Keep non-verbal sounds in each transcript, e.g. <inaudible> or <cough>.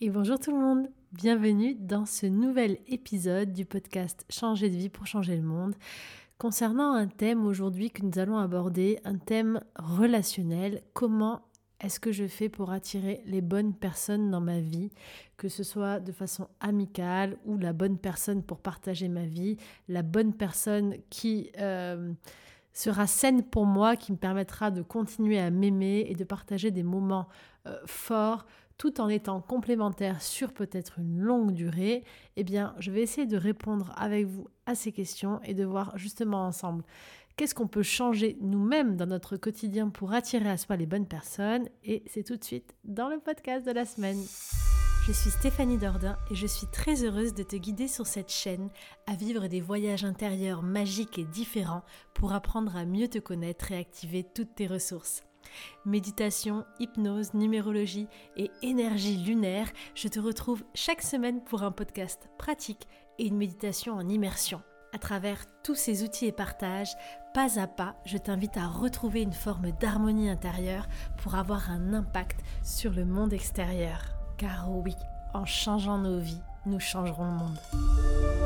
Et bonjour tout le monde, bienvenue dans ce nouvel épisode du podcast Changer de vie pour changer le monde. Concernant un thème aujourd'hui que nous allons aborder, un thème relationnel, comment est-ce que je fais pour attirer les bonnes personnes dans ma vie, que ce soit de façon amicale ou la bonne personne pour partager ma vie, la bonne personne qui euh, sera saine pour moi, qui me permettra de continuer à m'aimer et de partager des moments euh, forts tout en étant complémentaires sur peut-être une longue durée, eh bien, je vais essayer de répondre avec vous à ces questions et de voir justement ensemble qu'est-ce qu'on peut changer nous-mêmes dans notre quotidien pour attirer à soi les bonnes personnes. Et c'est tout de suite dans le podcast de la semaine. Je suis Stéphanie Dordain et je suis très heureuse de te guider sur cette chaîne à vivre des voyages intérieurs magiques et différents pour apprendre à mieux te connaître et activer toutes tes ressources. Méditation, hypnose, numérologie et énergie lunaire, je te retrouve chaque semaine pour un podcast pratique et une méditation en immersion. À travers tous ces outils et partages, pas à pas, je t'invite à retrouver une forme d'harmonie intérieure pour avoir un impact sur le monde extérieur. Car oui, en changeant nos vies, nous changerons le monde.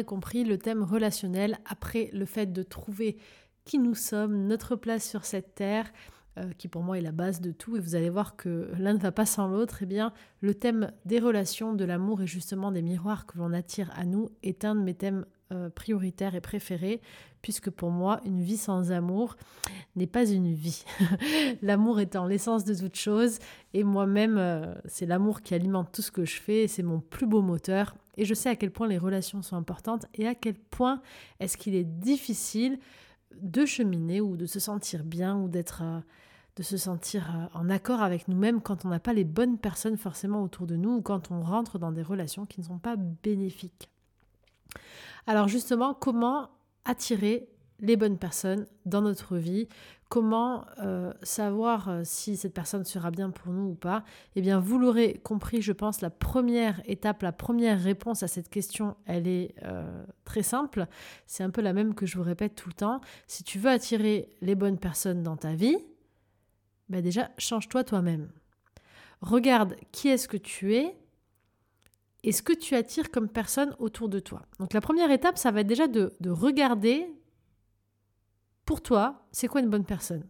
Compris, le thème relationnel, après le fait de trouver qui nous sommes, notre place sur cette terre, euh, qui pour moi est la base de tout, et vous allez voir que l'un ne va pas sans l'autre, eh bien, le thème des relations, de l'amour et justement des miroirs que l'on attire à nous est un de mes thèmes euh, prioritaires et préférés, puisque pour moi, une vie sans amour n'est pas une vie. <laughs> l'amour étant l'essence de toute chose, et moi-même, euh, c'est l'amour qui alimente tout ce que je fais, c'est mon plus beau moteur, et je sais à quel point les relations sont importantes, et à quel point est-ce qu'il est difficile de cheminer ou de se sentir bien ou d'être euh, de se sentir euh, en accord avec nous-mêmes quand on n'a pas les bonnes personnes forcément autour de nous ou quand on rentre dans des relations qui ne sont pas bénéfiques. Alors justement, comment attirer les bonnes personnes dans notre vie, comment euh, savoir euh, si cette personne sera bien pour nous ou pas, eh bien vous l'aurez compris, je pense, la première étape, la première réponse à cette question, elle est euh, très simple. C'est un peu la même que je vous répète tout le temps. Si tu veux attirer les bonnes personnes dans ta vie, ben déjà, change-toi toi-même. Regarde qui est-ce que tu es et ce que tu attires comme personne autour de toi. Donc la première étape, ça va être déjà de regarder pour toi, c'est quoi une bonne personne?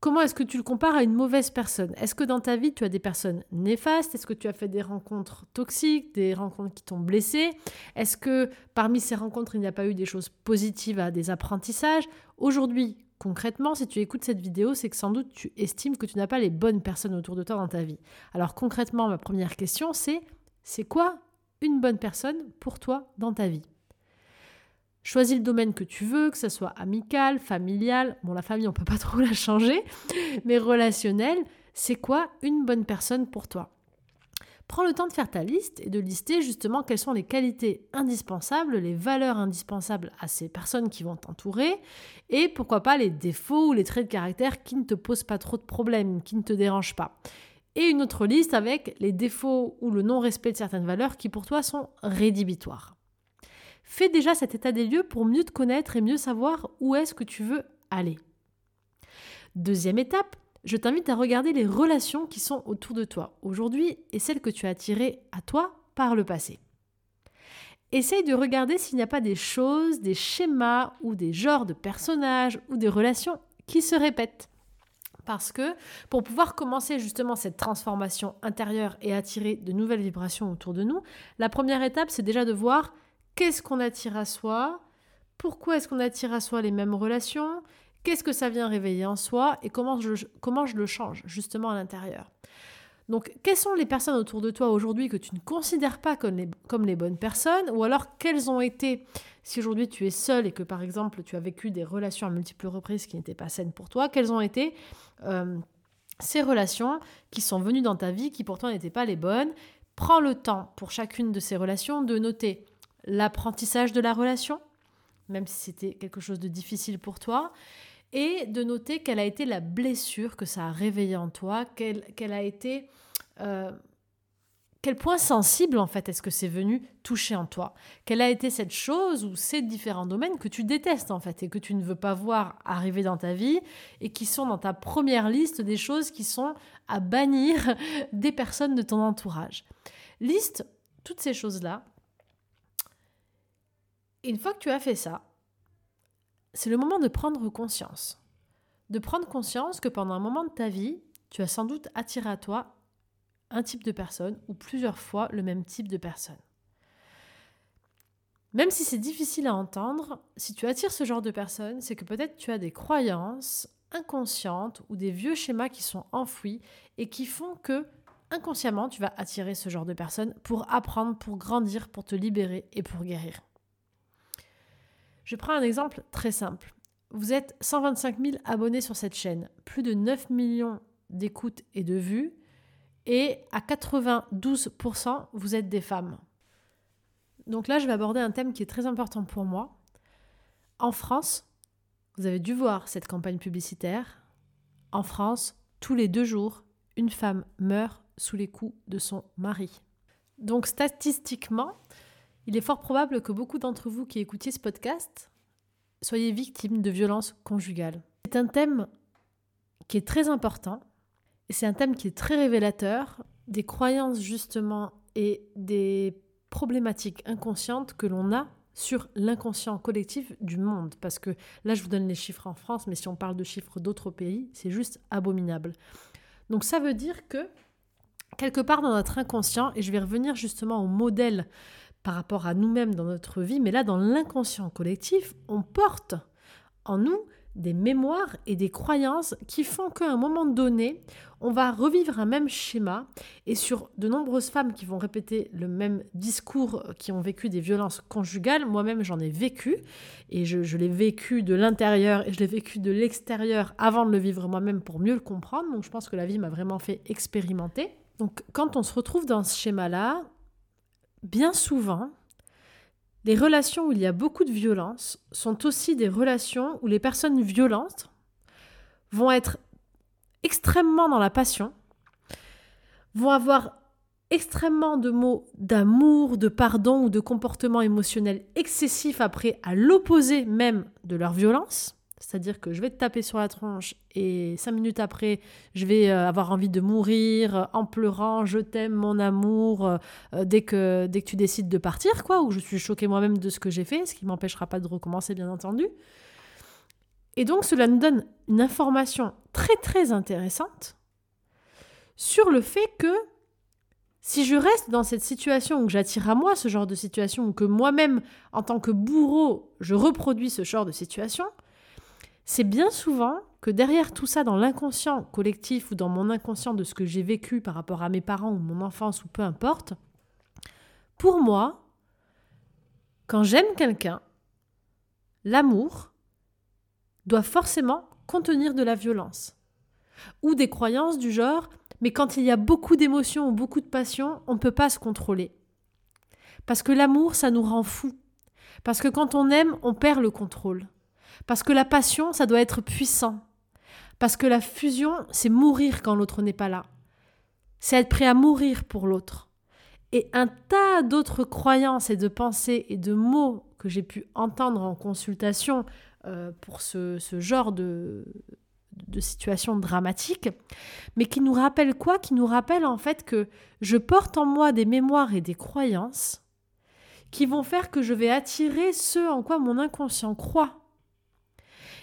Comment est-ce que tu le compares à une mauvaise personne? Est-ce que dans ta vie, tu as des personnes néfastes? Est-ce que tu as fait des rencontres toxiques, des rencontres qui t'ont blessé? Est-ce que parmi ces rencontres, il n'y a pas eu des choses positives à des apprentissages? Aujourd'hui, concrètement, si tu écoutes cette vidéo, c'est que sans doute tu estimes que tu n'as pas les bonnes personnes autour de toi dans ta vie. Alors concrètement, ma première question, c'est c'est quoi une bonne personne pour toi dans ta vie? Choisis le domaine que tu veux, que ce soit amical, familial. Bon, la famille, on peut pas trop la changer, mais relationnel, c'est quoi une bonne personne pour toi? Prends le temps de faire ta liste et de lister justement quelles sont les qualités indispensables, les valeurs indispensables à ces personnes qui vont t'entourer et pourquoi pas les défauts ou les traits de caractère qui ne te posent pas trop de problèmes, qui ne te dérangent pas. Et une autre liste avec les défauts ou le non-respect de certaines valeurs qui pour toi sont rédhibitoires. Fais déjà cet état des lieux pour mieux te connaître et mieux savoir où est-ce que tu veux aller. Deuxième étape, je t'invite à regarder les relations qui sont autour de toi aujourd'hui et celles que tu as attirées à toi par le passé. Essaye de regarder s'il n'y a pas des choses, des schémas ou des genres de personnages ou des relations qui se répètent. Parce que pour pouvoir commencer justement cette transformation intérieure et attirer de nouvelles vibrations autour de nous, la première étape, c'est déjà de voir qu'est-ce qu'on attire à soi, pourquoi est-ce qu'on attire à soi les mêmes relations, qu'est-ce que ça vient réveiller en soi? Et comment je, comment je le change justement à l'intérieur? Donc, quelles sont les personnes autour de toi aujourd'hui que tu ne considères pas comme les, comme les bonnes personnes? Ou alors, quelles ont été, si aujourd'hui tu es seul et que par exemple tu as vécu des relations à multiples reprises qui n'étaient pas saines pour toi, quelles ont été euh, ces relations qui sont venues dans ta vie qui pourtant n'étaient pas les bonnes? Prends le temps pour chacune de ces relations de noter l'apprentissage de la relation, même si c'était quelque chose de difficile pour toi, et de noter quelle a été la blessure que ça a réveillée en toi, quelle, a été... Euh, quel point sensible en fait est-ce que c'est venu toucher en toi? Quelle a été cette chose ou ces différents domaines que tu détestes en fait et que tu ne veux pas voir arriver dans ta vie et qui sont dans ta première liste des choses qui sont à bannir <laughs> des personnes de ton entourage? Liste toutes ces choses-là. Une fois que tu as fait ça, c'est le moment de prendre conscience. De prendre conscience que pendant un moment de ta vie, tu as sans doute attiré à toi un type de personne ou plusieurs fois le même type de personne. Même si c'est difficile à entendre, si tu attires ce genre de personne, c'est que peut-être tu as des croyances inconscientes ou des vieux schémas qui sont enfouis et qui font que inconsciemment tu vas attirer ce genre de personne pour apprendre, pour grandir, pour te libérer et pour guérir. Je prends un exemple très simple. Vous êtes 125 000 abonnés sur cette chaîne, plus de 9 millions d'écoutes et de vues, et à 92%, vous êtes des femmes. Donc là, je vais aborder un thème qui est très important pour moi. En France, vous avez dû voir cette campagne publicitaire. En France, tous les deux jours, une femme meurt sous les coups de son mari. Donc statistiquement, il est fort probable que beaucoup d'entre vous qui écoutiez ce podcast soyez victimes de violences conjugales. C'est un thème qui est très important et c'est un thème qui est très révélateur des croyances justement et des problématiques inconscientes que l'on a sur l'inconscient collectif du monde. Parce que là, je vous donne les chiffres en France, mais si on parle de chiffres d'autres pays, c'est juste abominable. Donc ça veut dire que quelque part dans notre inconscient, et je vais revenir justement au modèle par rapport à nous-mêmes dans notre vie, mais là dans l'inconscient collectif, on porte en nous des mémoires et des croyances qui font qu'à un moment donné, on va revivre un même schéma. Et sur de nombreuses femmes qui vont répéter le même discours, euh, qui ont vécu des violences conjugales, moi-même j'en ai vécu, et je, je l'ai vécu de l'intérieur et je l'ai vécu de l'extérieur avant de le vivre moi-même pour mieux le comprendre. Donc je pense que la vie m'a vraiment fait expérimenter. Donc quand on se retrouve dans ce schéma-là, bien souvent, les relations où il y a beaucoup de violence sont aussi des relations où les personnes violentes vont être extrêmement dans la passion, vont avoir extrêmement de mots d'amour, de pardon ou de comportement émotionnel excessif après à l'opposé même de leur violence. C'est-à-dire que je vais te taper sur la tronche et cinq minutes après, je vais euh, avoir envie de mourir euh, en pleurant, je t'aime, mon amour, euh, dès, que, tu décides de partir, quoi, ou je suis choquée moi-même de ce que j'ai fait, ce qui ne m'empêchera pas de recommencer, bien entendu. Et donc, cela nous donne une information très, très intéressante sur le fait que si je reste dans cette situation où j'attire à moi ce genre de situation, ou que moi-même, en tant que bourreau, je reproduis ce genre de situation, c'est bien souvent que derrière tout ça, dans l'inconscient collectif ou dans mon inconscient de ce que j'ai vécu par rapport à mes parents ou mon enfance ou peu importe, pour moi, quand j'aime quelqu'un, l'amour doit forcément contenir de la violence ou des croyances du genre mais quand il y a beaucoup d'émotions ou beaucoup de passion, on ne peut pas se contrôler. Parce que l'amour, ça nous rend fous. Parce que quand on aime, on perd le contrôle. Parce que la passion, ça doit être puissant. Parce que la fusion, c'est mourir quand l'autre n'est pas là. C'est être prêt à mourir pour l'autre. Et un tas d'autres croyances et de pensées et de mots que j'ai pu entendre en consultation euh, pour ce, genre de, de situation dramatique, mais qui nous rappellent quoi? Qui nous rappellent en fait que je porte en moi des mémoires et des croyances qui vont faire que je vais attirer ce en quoi mon inconscient croit.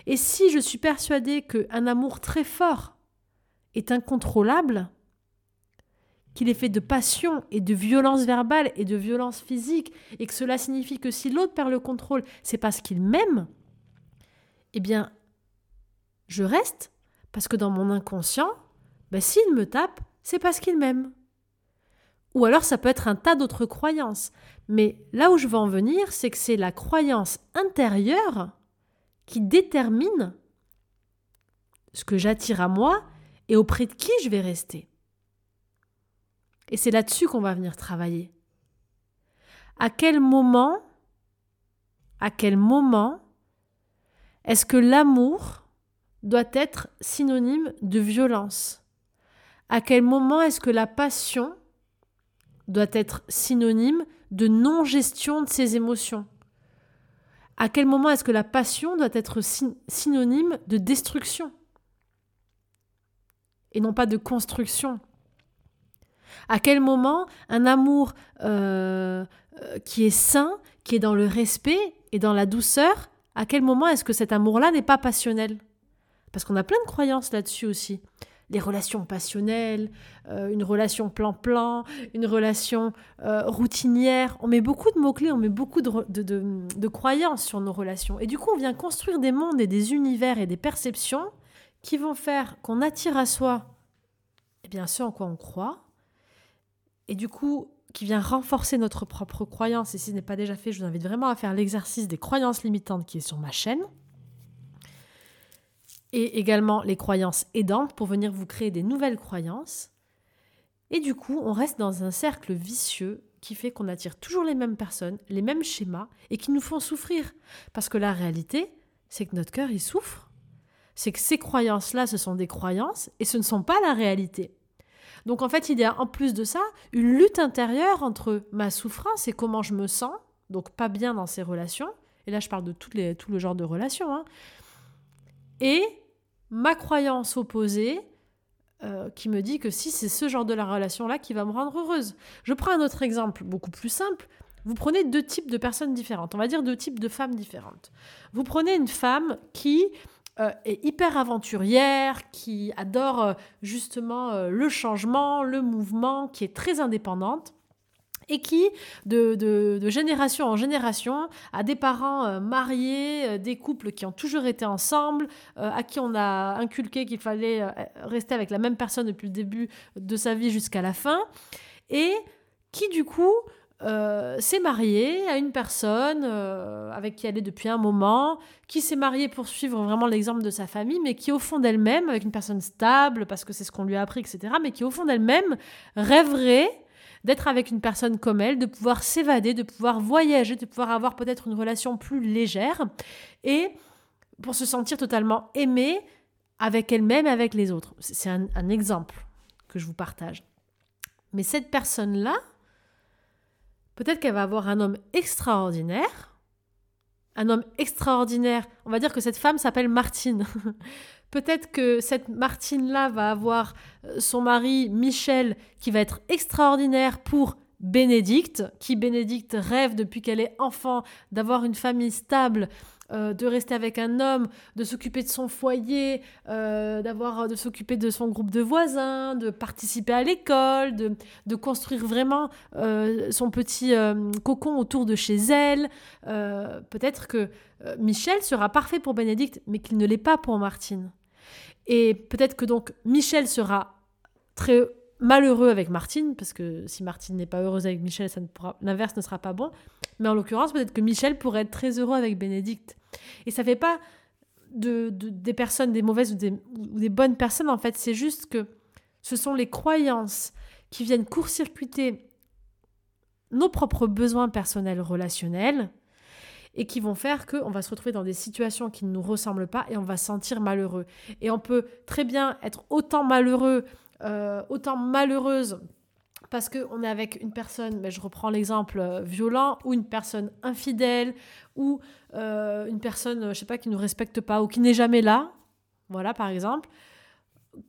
Et si je suis persuadée qu'un amour très fort est incontrôlable, qu'il est fait de passion et de violence verbale et de violence physique, et que cela signifie que si l'autre perd le contrôle, c'est parce qu'il m'aime, eh bien, je reste parce que dans mon inconscient, ben, s'il me tape, c'est parce qu'il m'aime. Ou alors ça peut être un tas d'autres croyances. Mais là où je veux en venir, c'est que c'est la croyance intérieure qui détermine ce que j'attire à moi et auprès de qui je vais rester. Et c'est là-dessus qu'on va venir travailler. À quel moment, à quel moment est-ce que l'amour doit être synonyme de violence? À quel moment est-ce que la passion doit être synonyme de non-gestion de ses émotions? À quel moment est-ce que la passion doit être synonyme de destruction et non pas de construction? À quel moment un amour euh, euh, qui est sain, qui est dans le respect et dans la douceur, à quel moment est-ce que cet amour-là n'est pas passionnel? Parce qu'on a plein de croyances là-dessus aussi les relations passionnelles, euh, une relation plan-plan, une relation euh, routinière. On met beaucoup de mots-clés, on met beaucoup de, croyances sur nos relations. Et du coup, on vient construire des mondes et des univers et des perceptions qui vont faire qu'on attire à soi eh bien, ce en quoi on croit. Et du coup, qui vient renforcer notre propre croyance. Et si ce n'est pas déjà fait, je vous invite vraiment à faire l'exercice des croyances limitantes qui est sur ma chaîne et également les croyances aidantes pour venir vous créer des nouvelles croyances. Et du coup, on reste dans un cercle vicieux qui fait qu'on attire toujours les mêmes personnes, les mêmes schémas, et qui nous font souffrir. Parce que la réalité, c'est que notre cœur, il souffre. C'est que ces croyances-là, ce sont des croyances, et ce ne sont pas la réalité. Donc en fait, il y a en plus de ça une lutte intérieure entre ma souffrance et comment je me sens, donc pas bien dans ces relations, et là je parle de toutes les, tout le genre de relations, hein, et ma croyance opposée euh, qui me dit que si c'est ce genre de la relation-là qui va me rendre heureuse. Je prends un autre exemple beaucoup plus simple. Vous prenez deux types de personnes différentes, on va dire deux types de femmes différentes. Vous prenez une femme qui euh, est hyper aventurière, qui adore euh, justement le changement, le mouvement, qui est très indépendante et qui, de, génération en génération, a des parents euh, mariés, euh, des couples qui ont toujours été ensemble, euh, à qui on a inculqué qu'il fallait rester avec la même personne depuis le début de sa vie jusqu'à la fin, et qui du coup s'est marié à une personne avec qui elle est depuis un moment, qui s'est mariée pour suivre vraiment l'exemple de sa famille, mais qui au fond d'elle-même, avec une personne stable, parce que c'est ce qu'on lui a appris, etc., mais qui au fond d'elle-même rêverait d'être avec une personne comme elle, de pouvoir s'évader, de pouvoir voyager, de pouvoir avoir peut-être une relation plus légère et pour se sentir totalement aimée avec elle-même et avec les autres. C'est un, un exemple que je vous partage. Mais cette personne-là, peut-être qu'elle va avoir un homme extraordinaire. Un homme extraordinaire. On va dire que cette femme s'appelle Martine. <laughs> Peut-être que cette Martine-là va avoir euh, son mari Michel qui va être extraordinaire pour Bénédicte, qui Bénédicte rêve depuis qu'elle est enfant d'avoir une famille stable, euh, de rester avec un homme, de s'occuper de son foyer, euh, de s'occuper de son groupe de voisins, de participer à l'école, de, construire vraiment son petit cocon autour de chez elle. Peut-être que Michel sera parfait pour Bénédicte, mais qu'il ne l'est pas pour Martine. Et peut-être que donc Michel sera très malheureux avec Martine, parce que si Martine n'est pas heureuse avec Michel, l'inverse ne sera pas bon. Mais en l'occurrence, peut-être que Michel pourrait être très heureux avec Bénédicte. Et ça fait pas de, des personnes, des mauvaises ou des bonnes personnes, en fait, c'est juste que ce sont les croyances qui viennent court-circuiter nos propres besoins personnels relationnels et qui vont faire qu'on va se retrouver dans des situations qui ne nous ressemblent pas et on va se sentir malheureux. Et on peut très bien être autant malheureux, euh, autant malheureuse parce qu'on est avec une personne, mais je reprends l'exemple euh, violent, ou une personne infidèle, ou euh, une personne, je sais pas, qui ne nous respecte pas, ou qui n'est jamais là, voilà par exemple,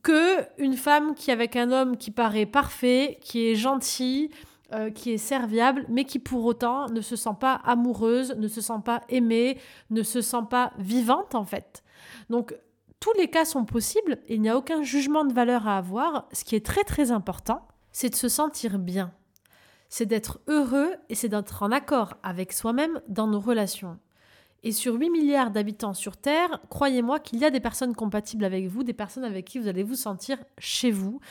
que une femme qui est avec un homme qui paraît parfait, qui est gentil, euh, qui est serviable, mais qui pour autant ne se sent pas amoureuse, ne se sent pas aimée, ne se sent pas vivante en fait. Donc tous les cas sont possibles, il n'y a aucun jugement de valeur à avoir. Ce qui est très très important, c'est de se sentir bien. C'est d'être heureux et c'est d'être en accord avec soi-même dans nos relations. Et sur 8 milliards d'habitants sur Terre, croyez-moi qu'il y a des personnes compatibles avec vous, des personnes avec qui vous allez vous sentir chez vous,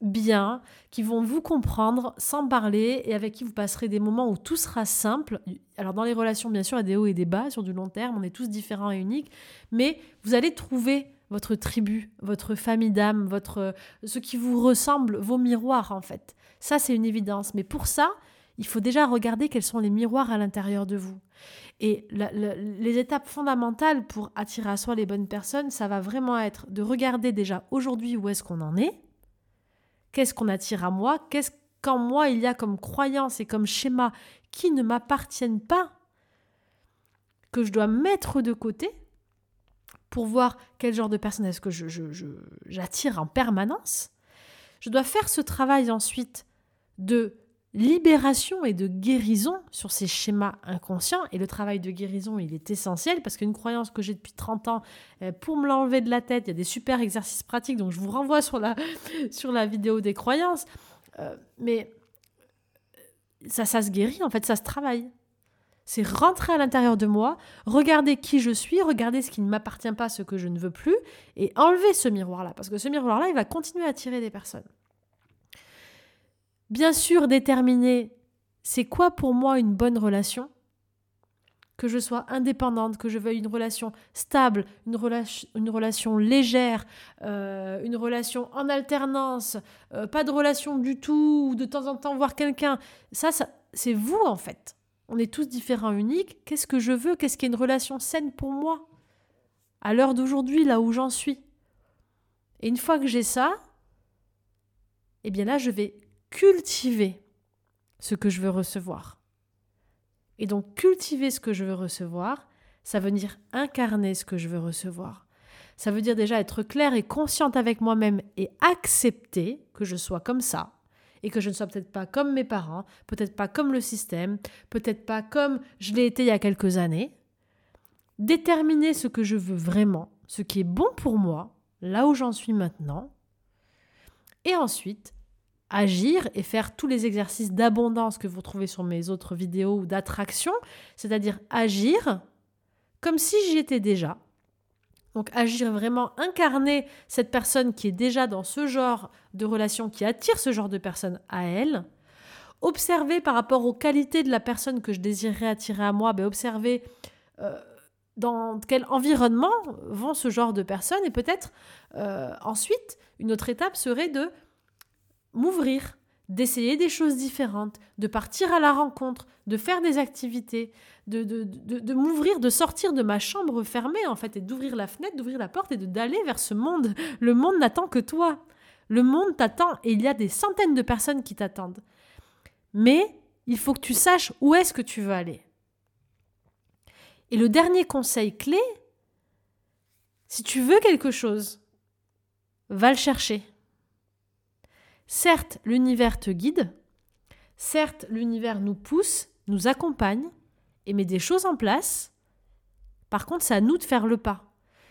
bien, qui vont vous comprendre sans parler et avec qui vous passerez des moments où tout sera simple. Alors dans les relations, bien sûr, il y a des hauts et des bas sur du long terme, on est tous différents et uniques, mais vous allez trouver votre tribu, votre famille d'âme, votre ce qui vous ressemble, vos miroirs en fait. Ça c'est une évidence, mais pour ça, il faut déjà regarder quels sont les miroirs à l'intérieur de vous. Et les étapes fondamentales pour attirer à soi les bonnes personnes, ça va vraiment être de regarder déjà aujourd'hui où est-ce qu'on en est, Qu'est-ce qu'on attire à moi Qu'est-ce qu'en moi il y a comme croyance et comme schéma qui ne m'appartiennent pas, que je dois mettre de côté pour voir quel genre de personne est-ce que j'attire je, en permanence. Je dois faire ce travail ensuite de libération et de guérison sur ces schémas inconscients. Et le travail de guérison, il est essentiel parce qu'une croyance que j'ai depuis 30 ans, euh, pour me l'enlever de la tête, il y a des super exercices pratiques. Donc je vous renvoie sur la, <laughs> sur la vidéo des croyances. Euh, mais ça, ça se guérit, en fait, ça se travaille. C'est rentrer à l'intérieur de moi, regarder qui je suis, regarder ce qui ne m'appartient pas, ce que je ne veux plus, et enlever ce miroir-là. Parce que ce miroir-là, il va continuer à attirer des personnes. Bien sûr, déterminer c'est quoi pour moi une bonne relation que je sois indépendante, que je veuille une relation stable, une, relation, légère, euh, une relation en alternance, euh, pas de relation du tout, ou de temps en temps voir quelqu'un. Ça, ça c'est vous en fait. On est tous différents, uniques. Qu'est-ce que je veux? Qu'est-ce qui est une relation saine pour moi? À l'heure d'aujourd'hui, là où j'en suis. Et une fois que j'ai ça, eh bien là, je vais cultiver ce que je veux recevoir. Et donc cultiver ce que je veux recevoir, ça veut dire incarner ce que je veux recevoir. Ça veut dire déjà être claire et consciente avec moi-même et accepter que je sois comme ça et que je ne sois peut-être pas comme mes parents, peut-être pas comme le système, peut-être pas comme je l'ai été il y a quelques années. Déterminer ce que je veux vraiment, ce qui est bon pour moi, là où j'en suis maintenant. Et ensuite, agir et faire tous les exercices d'abondance que vous trouvez sur mes autres vidéos ou d'attraction, c'est-à-dire agir comme si j'y étais déjà. Donc agir vraiment, incarner cette personne qui est déjà dans ce genre de relation, qui attire ce genre de personne à elle. Observer par rapport aux qualités de la personne que je désirerais attirer à moi, ben observer euh, dans quel environnement vont ce genre de personnes. Et peut-être euh, ensuite, une autre étape serait de m'ouvrir, d'essayer des choses différentes, de partir à la rencontre, de faire des activités, de, de, de, m'ouvrir, de sortir de ma chambre fermée en fait, et d'ouvrir la fenêtre, d'ouvrir la porte et d'aller vers ce monde. Le monde n'attend que toi. Le monde t'attend et il y a des centaines de personnes qui t'attendent. Mais il faut que tu saches où est-ce que tu veux aller. Et le dernier conseil clé, si tu veux quelque chose, va le chercher. Certes, l'univers te guide, certes, l'univers nous pousse, nous accompagne et met des choses en place. Par contre, c'est à nous de faire le pas.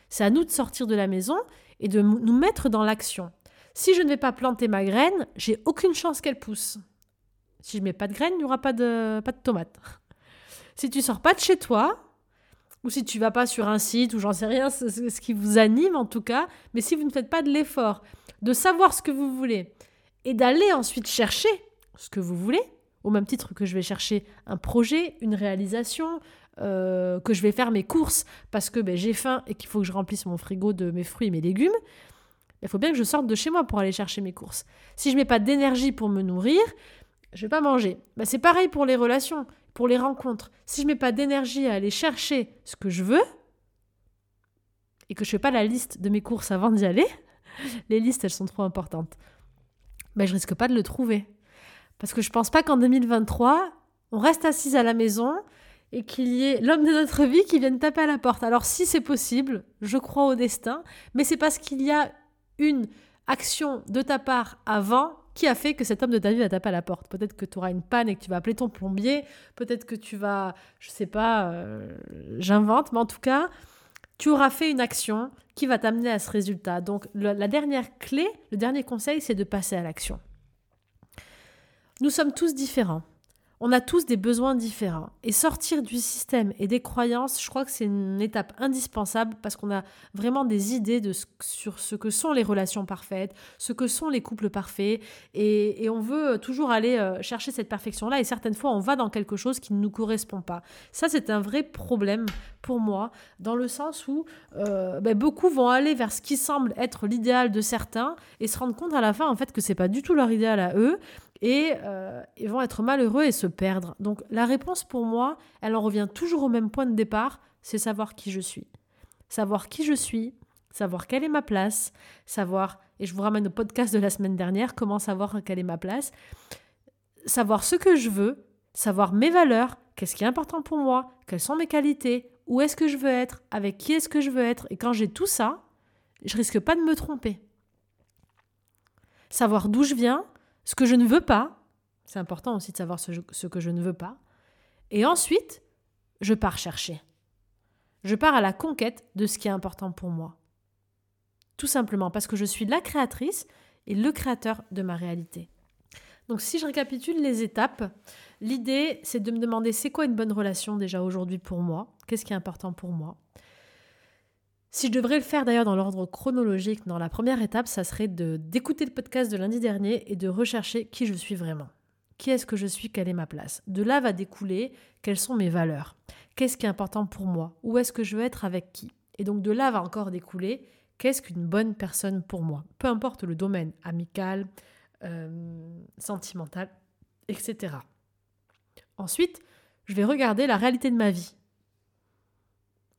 C'est à nous de sortir de la maison et de nous mettre dans l'action. Si je ne vais pas planter ma graine, j'ai aucune chance qu'elle pousse. Si je mets pas de graine, il n'y aura pas de, pas de tomates. <laughs> Si tu sors pas de chez toi, ou si tu vas pas sur un site, ou j'en sais rien, ce qui vous anime en tout cas, mais si vous ne faites pas de l'effort de savoir ce que vous voulez, et d'aller ensuite chercher ce que vous voulez, au même titre que je vais chercher un projet, une réalisation, euh, que je vais faire mes courses parce que ben, j'ai faim et qu'il faut que je remplisse mon frigo de mes fruits et mes légumes, il faut bien que je sorte de chez moi pour aller chercher mes courses. Si je mets pas d'énergie pour me nourrir, je vais pas manger. Ben, c'est pareil pour les relations, pour les rencontres. Si je mets pas d'énergie à aller chercher ce que je veux et que je fais pas la liste de mes courses avant d'y aller, <laughs> les listes elles sont trop importantes ben, je risque pas de le trouver. Parce que je pense pas qu'en 2023, on reste assise à la maison et qu'il y ait l'homme de notre vie qui vienne taper à la porte. Alors si c'est possible, je crois au destin, mais c'est parce qu'il y a une action de ta part avant qui a fait que cet homme de ta vie va taper à la porte. Peut-être que tu auras une panne et que tu vas appeler ton plombier, peut-être que tu vas, je sais pas, euh, j'invente, mais en tout cas, tu auras fait une action qui va t'amener à ce résultat. Donc la dernière clé, le dernier conseil, c'est de passer à l'action. Nous sommes tous différents. On a tous des besoins différents. Et sortir du système et des croyances, je crois que c'est une étape indispensable parce qu'on a vraiment des idées de sur ce que sont les relations parfaites, ce que sont les couples parfaits. Et, on veut toujours aller euh, chercher cette perfection-là. Et certaines fois, on va dans quelque chose qui ne nous correspond pas. Ça, c'est un vrai problème pour moi, dans le sens où euh, ben, beaucoup vont aller vers ce qui semble être l'idéal de certains et se rendre compte à la fin, en fait, que c'est pas du tout leur idéal à eux et euh, ils vont être malheureux et se perdre. Donc la réponse pour moi, elle en revient toujours au même point de départ, c'est savoir qui je suis. Savoir qui je suis, savoir quelle est ma place, savoir, et je vous ramène au podcast de la semaine dernière, comment savoir quelle est ma place. savoir ce que je veux, savoir mes valeurs, qu'est-ce qui est important pour moi, quelles sont mes qualités, où est-ce que je veux être, avec qui est-ce que je veux être. Et quand j'ai tout ça, je risque pas de me tromper. Savoir d'où je viens, ce que je ne veux pas. C'est important aussi de savoir ce, que je ne veux pas. Et ensuite, je pars chercher. Je pars à la conquête de ce qui est important pour moi. Tout simplement parce que je suis la créatrice et le créateur de ma réalité. Donc si je récapitule les étapes, l'idée c'est de me demander c'est quoi une bonne relation déjà aujourd'hui pour moi? Qu'est-ce qui est important pour moi? Si je devrais le faire d'ailleurs dans l'ordre chronologique, dans la première étape, ça serait d'écouter le podcast de lundi dernier et de rechercher qui je suis vraiment. Qui est-ce que je suis? Quelle est ma place? De là va découler quelles sont mes valeurs. Qu'est-ce qui est important pour moi? Où est-ce que je veux être avec qui? Et donc de là va encore découler qu'est-ce qu'une bonne personne pour moi? Peu importe le domaine, amical, euh, sentimental, etc. Ensuite, je vais regarder la réalité de ma vie.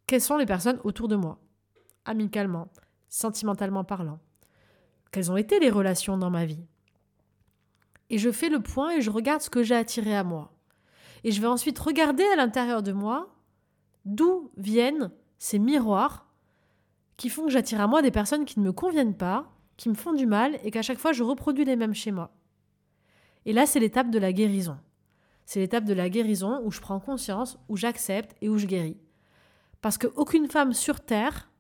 Quelles sont les personnes autour de moi? Amicalement, sentimentalement parlant Quelles ont été les relations dans ma vie? Et je fais le point et je regarde ce que j'ai attiré à moi. Et je vais ensuite regarder à l'intérieur de moi d'où viennent ces miroirs qui font que j'attire à moi des personnes qui ne me conviennent pas, qui me font du mal et qu'à chaque fois je reproduis les mêmes schémas. Et là, c'est l'étape de la guérison. C'est l'étape de la guérison où je prends conscience, où j'accepte et où je guéris. Parce qu'aucune femme sur Terre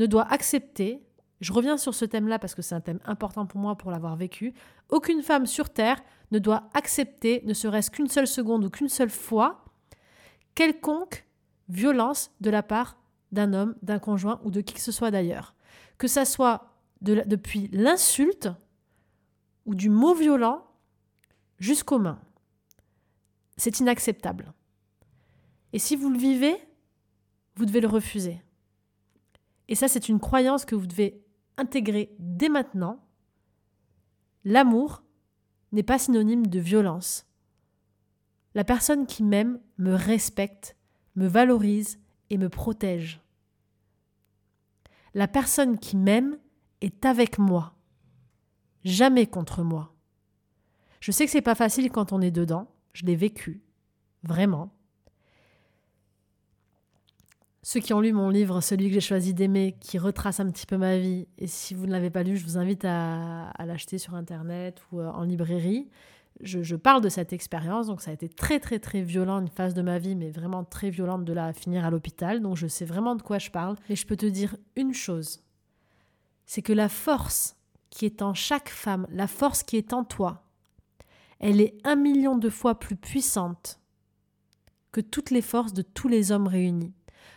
ne doit accepter, je reviens sur ce thème-là parce que c'est un thème important pour moi pour l'avoir vécu, aucune femme sur Terre ne doit accepter, ne serait-ce qu'une seule seconde ou qu'une seule fois, quelconque violence de la part d'un homme, d'un conjoint ou de qui que ce soit d'ailleurs. Que ça soit depuis l'insulte ou du mot violent jusqu'aux mains. C'est inacceptable. Et si vous le vivez, vous devez le refuser. Et ça, c'est une croyance que vous devez intégrer dès maintenant. L'amour n'est pas synonyme de violence. La personne qui m'aime me respecte, me valorise et me protège. La personne qui m'aime est avec moi, jamais contre moi. Je sais que c'est pas facile quand on est dedans, je l'ai vécu, vraiment. Ceux qui ont lu mon livre, celui que j'ai choisi d'aimer, qui retrace un petit peu ma vie, et si vous ne l'avez pas lu, je vous invite à, l'acheter sur Internet ou euh, en librairie. Je, parle de cette expérience, donc ça a été très très très violent, une phase de ma vie, mais vraiment très violente de la finir à l'hôpital, donc je sais vraiment de quoi je parle. Et je peux te dire une chose, c'est que la force qui est en chaque femme, la force qui est en toi, elle est un million de fois plus puissante que toutes les forces de tous les hommes réunis.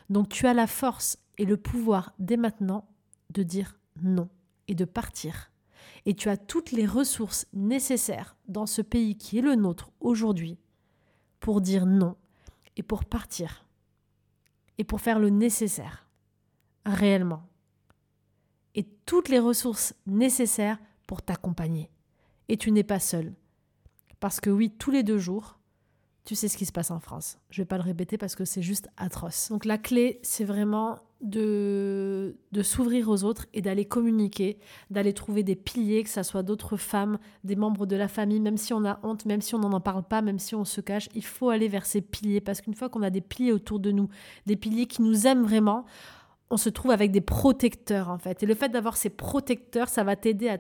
Donc tu as la force et le pouvoir dès maintenant de dire non et de partir. Et tu as toutes les ressources nécessaires dans ce pays qui est le nôtre aujourd'hui pour dire non et pour partir. Et pour faire le nécessaire, réellement. Et toutes les ressources nécessaires pour t'accompagner. Et tu n'es pas seul. Parce que oui, tous les deux jours, tu sais ce qui se passe en France. Je vais pas le répéter parce que c'est juste atroce. Donc la clé, c'est vraiment de, de s'ouvrir aux autres et d'aller communiquer, d'aller trouver des piliers, que ce soit d'autres femmes, des membres de la famille, même si on a honte, même si on n'en parle pas, même si on se cache, il faut aller vers ces piliers parce qu'une fois qu'on a des piliers autour de nous, des piliers qui nous aiment vraiment, on se trouve avec des protecteurs en fait. Et le fait d'avoir ces protecteurs, ça va t'aider à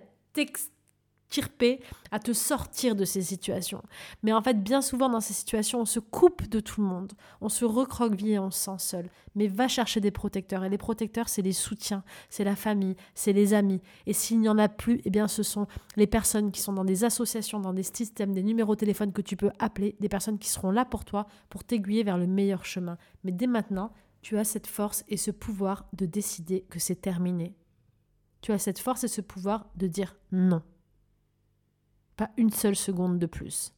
à te sortir de ces situations. Mais en fait, bien souvent dans ces situations, on se coupe de tout le monde, on se recroqueville et on se sent seul. Mais va chercher des protecteurs. Et les protecteurs, c'est les soutiens, c'est la famille, c'est les amis. Et s'il n'y en a plus, eh bien, ce sont les personnes qui sont dans des associations, dans des systèmes, des numéros de téléphone que tu peux appeler, des personnes qui seront là pour toi, pour t'aiguiller vers le meilleur chemin. Mais dès maintenant, tu as cette force et ce pouvoir de décider que c'est terminé. Tu as cette force et ce pouvoir de dire non. Pas une seule seconde de plus.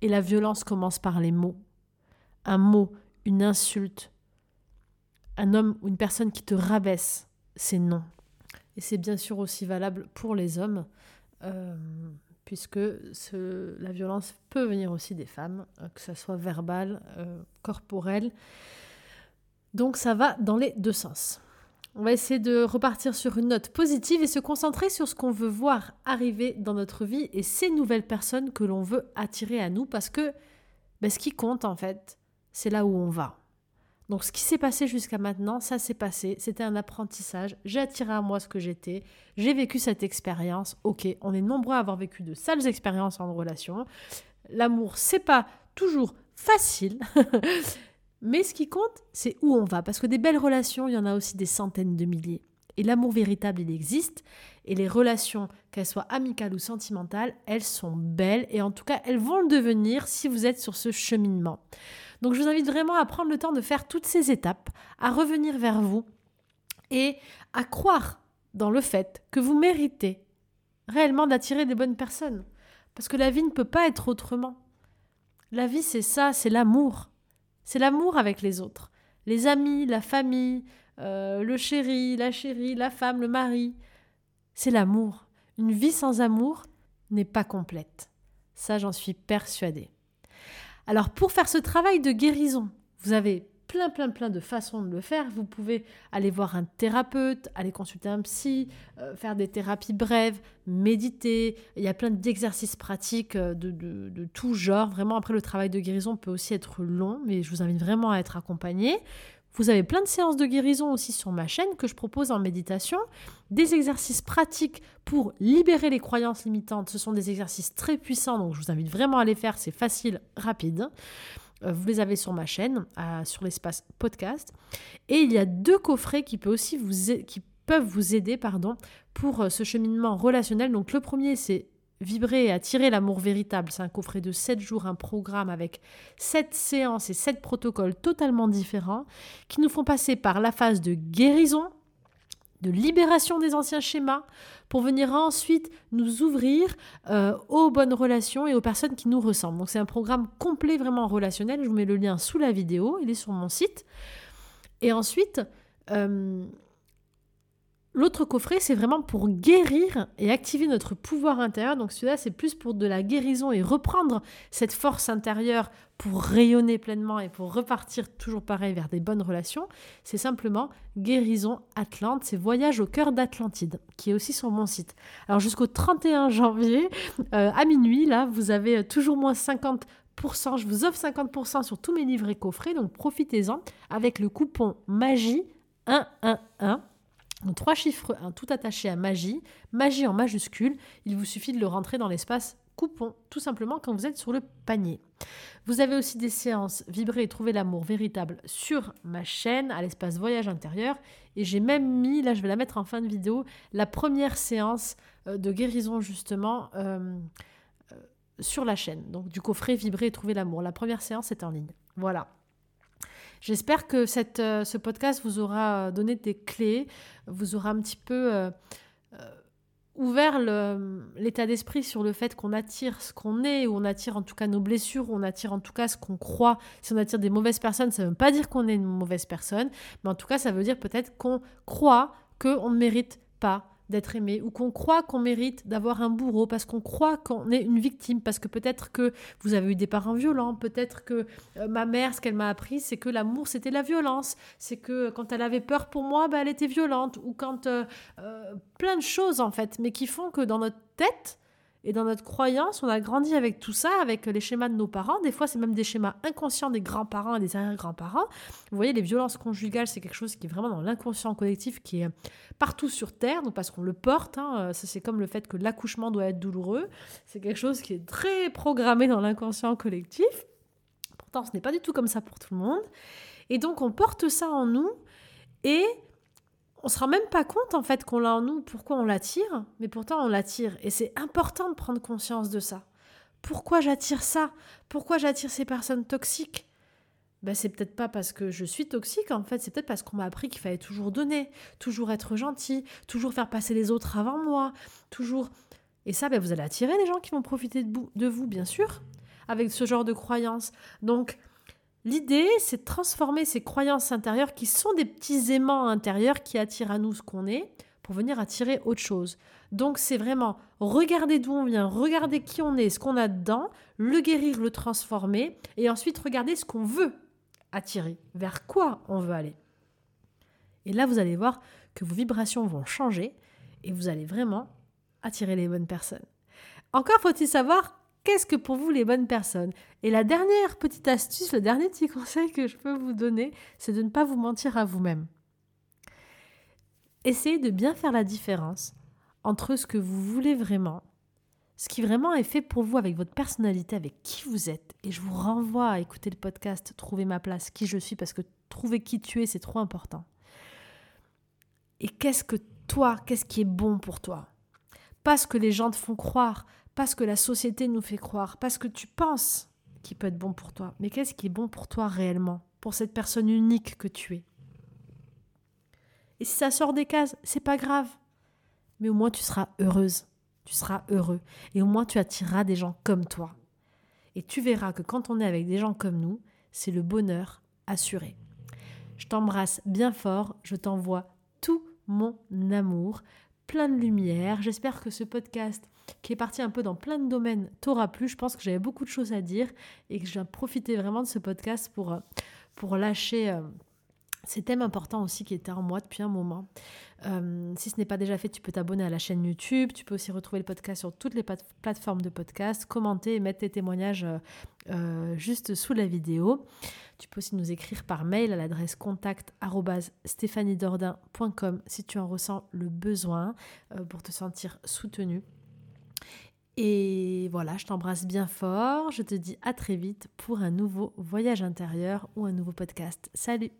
Et la violence commence par les mots. Un mot, une insulte, un homme ou une personne qui te rabaisse, c'est non. Et c'est bien sûr aussi valable pour les hommes, euh, puisque la violence peut venir aussi des femmes, euh, que ce soit verbale, euh, corporelle. Donc ça va dans les deux sens. On va essayer de repartir sur une note positive et se concentrer sur ce qu'on veut voir arriver dans notre vie et ces nouvelles personnes que l'on veut attirer à nous parce que ben, ce qui compte en fait, c'est là où on va. Donc ce qui s'est passé jusqu'à maintenant, ça s'est passé, c'était un apprentissage, j'ai attiré à moi ce que j'étais, j'ai vécu cette expérience, ok, on est nombreux à avoir vécu de sales expériences en relation, l'amour c'est pas toujours facile, <laughs> mais ce qui compte c'est où on va, parce que des belles relations, il y en a aussi des centaines de milliers. Et l'amour véritable, il existe. Et les relations, qu'elles soient amicales ou sentimentales, elles sont belles. Et en tout cas, elles vont le devenir si vous êtes sur ce cheminement. Donc je vous invite vraiment à prendre le temps de faire toutes ces étapes, à revenir vers vous et à croire dans le fait que vous méritez réellement d'attirer des bonnes personnes. Parce que la vie ne peut pas être autrement. La vie, c'est ça, c'est l'amour. C'est l'amour avec les autres. Les amis, la famille, euh, le chéri, la chérie, la femme, le mari. C'est l'amour. Une vie sans amour n'est pas complète. Ça, j'en suis persuadée. Alors pour faire ce travail de guérison, vous avez plein, plein, plein de façons de le faire. Vous pouvez aller voir un thérapeute, aller consulter un psy, euh, faire des thérapies brèves, méditer. Il y a plein d'exercices pratiques euh, de, de, tout genre. Vraiment, après, le travail de guérison peut aussi être long, mais je vous invite vraiment à être accompagné. Vous avez plein de séances de guérison aussi sur ma chaîne que je propose en méditation, des exercices pratiques pour libérer les croyances limitantes. Ce sont des exercices très puissants, donc je vous invite vraiment à les faire, c'est facile, rapide. Euh, vous les avez sur ma chaîne, sur l'espace podcast. Et il y a deux coffrets qui, peuvent aussi vous, qui peuvent vous aider pardon, pour euh, ce cheminement relationnel. Donc le premier, c'est Vibrer et attirer l'amour véritable, c'est un coffret de 7 jours, un programme avec 7 séances et 7 protocoles totalement différents qui nous font passer par la phase de guérison, de libération des anciens schémas, pour venir ensuite nous ouvrir euh, aux bonnes relations et aux personnes qui nous ressemblent. Donc c'est un programme complet vraiment relationnel, je vous mets le lien sous la vidéo, il est sur mon site. Et ensuite, euh, L'autre coffret, c'est vraiment pour guérir et activer notre pouvoir intérieur. Donc celui-là, c'est plus pour de la guérison et reprendre cette force intérieure pour rayonner pleinement et pour repartir toujours pareil vers des bonnes relations. C'est simplement Guérison Atlante, c'est Voyage au cœur d'Atlantide, qui est aussi sur mon site. Alors jusqu'au 31 janvier, euh, à minuit, là, vous avez euh, toujours moins 50% je vous offre 50% sur tous mes livres et coffrets, donc profitez-en avec le coupon MAGIE 111 donc trois chiffres un tout attaché à magie, magie en majuscule, il vous suffit de le rentrer dans l'espace coupon, tout simplement quand vous êtes sur le panier. Vous avez aussi des séances Vibrer et trouver l'amour véritable sur ma chaîne, à l'espace voyage intérieur. Et j'ai même mis, là je vais la mettre en fin de vidéo, la première séance euh, de guérison justement euh, euh, sur la chaîne. Donc du coffret Vibrer et trouver l'amour. La première séance est en ligne. Voilà. J'espère que cette, euh, ce podcast vous aura donné des clés, vous aura un petit peu euh, euh, ouvert l'état d'esprit sur le fait qu'on attire ce qu'on est, ou on attire en tout cas nos blessures, ou on attire en tout cas ce qu'on croit. Si on attire des mauvaises personnes, ça ne veut pas dire qu'on est une mauvaise personne, mais en tout cas, ça veut dire peut-être qu'on croit qu'on ne mérite pas d'être aimé ou qu'on croit qu'on mérite d'avoir un bourreau parce qu'on croit qu'on est une victime parce que peut-être que vous avez eu des parents violents, peut-être que euh, ma mère ce qu'elle m'a appris c'est que l'amour c'était la violence, c'est que quand elle avait peur pour moi bah, elle était violente ou quand euh, euh, plein de choses en fait mais qui font que dans notre tête et dans notre croyance, on a grandi avec tout ça, avec les schémas de nos parents. Des fois, c'est même des schémas inconscients des grands-parents et des arrière-grands-parents. Vous voyez, les violences conjugales, c'est quelque chose qui est vraiment dans l'inconscient collectif, qui est partout sur Terre, donc parce qu'on le porte. Hein. Ça, c'est comme le fait que l'accouchement doit être douloureux. C'est quelque chose qui est très programmé dans l'inconscient collectif. Pourtant, ce n'est pas du tout comme ça pour tout le monde. Et donc, on porte ça en nous. Et on se rend même pas compte en fait qu'on l'a en nous, pourquoi on l'attire, mais pourtant on l'attire. Et c'est important de prendre conscience de ça. Pourquoi j'attire ça? Pourquoi j'attire ces personnes toxiques? Ben, c'est peut-être pas parce que je suis toxique, en fait, c'est peut-être parce qu'on m'a appris qu'il fallait toujours donner, toujours être gentil, toujours faire passer les autres avant moi, toujours. Et ça, ben, vous allez attirer les gens qui vont profiter de vous, bien sûr, avec ce genre de croyances. Donc, L'idée, c'est de transformer ces croyances intérieures qui sont des petits aimants intérieurs qui attirent à nous ce qu'on est pour venir attirer autre chose. Donc c'est vraiment regarder d'où on vient, regarder qui on est, ce qu'on a dedans, le guérir, le transformer, et ensuite regarder ce qu'on veut attirer, vers quoi on veut aller. Et là, vous allez voir que vos vibrations vont changer et vous allez vraiment attirer les bonnes personnes. Encore faut-il savoir qu'est-ce que pour vous les bonnes personnes? Et la dernière petite astuce, le dernier petit <laughs> conseil que je peux vous donner, c'est de ne pas vous mentir à vous-même. Essayez de bien faire la différence entre ce que vous voulez vraiment, ce qui vraiment est fait pour vous avec votre personnalité, avec qui vous êtes. Et je vous renvoie à écouter le podcast Trouver ma place, qui je suis, parce que trouver qui tu es, c'est trop important. Et qu'est-ce que toi, qu'est-ce qui est bon pour toi? Pas ce que les gens te font croire, pas ce que la société nous fait croire, pas ce que tu penses qui peut être bon pour toi, mais qu'est-ce qui est bon pour toi réellement, pour cette personne unique que tu es. Et si ça sort des cases, c'est pas grave. Mais au moins tu seras heureuse, tu seras heureux, et au moins tu attireras des gens comme toi. Et tu verras que quand on est avec des gens comme nous, c'est le bonheur assuré. Je t'embrasse bien fort, je t'envoie tout mon amour, plein de lumière. J'espère que ce podcast, qui est parti un peu dans plein de domaines, t'aura plu. Je pense que j'avais beaucoup de choses à dire et que j'ai profité vraiment de ce podcast pour, euh, pour lâcher euh, ces thèmes importants aussi qui étaient en moi depuis un moment. Euh, si ce n'est pas déjà fait, tu peux t'abonner à la chaîne YouTube. Tu peux aussi retrouver le podcast sur toutes les plateformes de podcast, commenter et mettre tes témoignages juste sous la vidéo. Tu peux aussi nous écrire par mail à l'adresse contact si tu en ressens le besoin euh, pour te sentir soutenu. Et voilà, je t'embrasse bien fort. Je te dis à très vite pour un nouveau voyage intérieur ou un nouveau podcast. Salut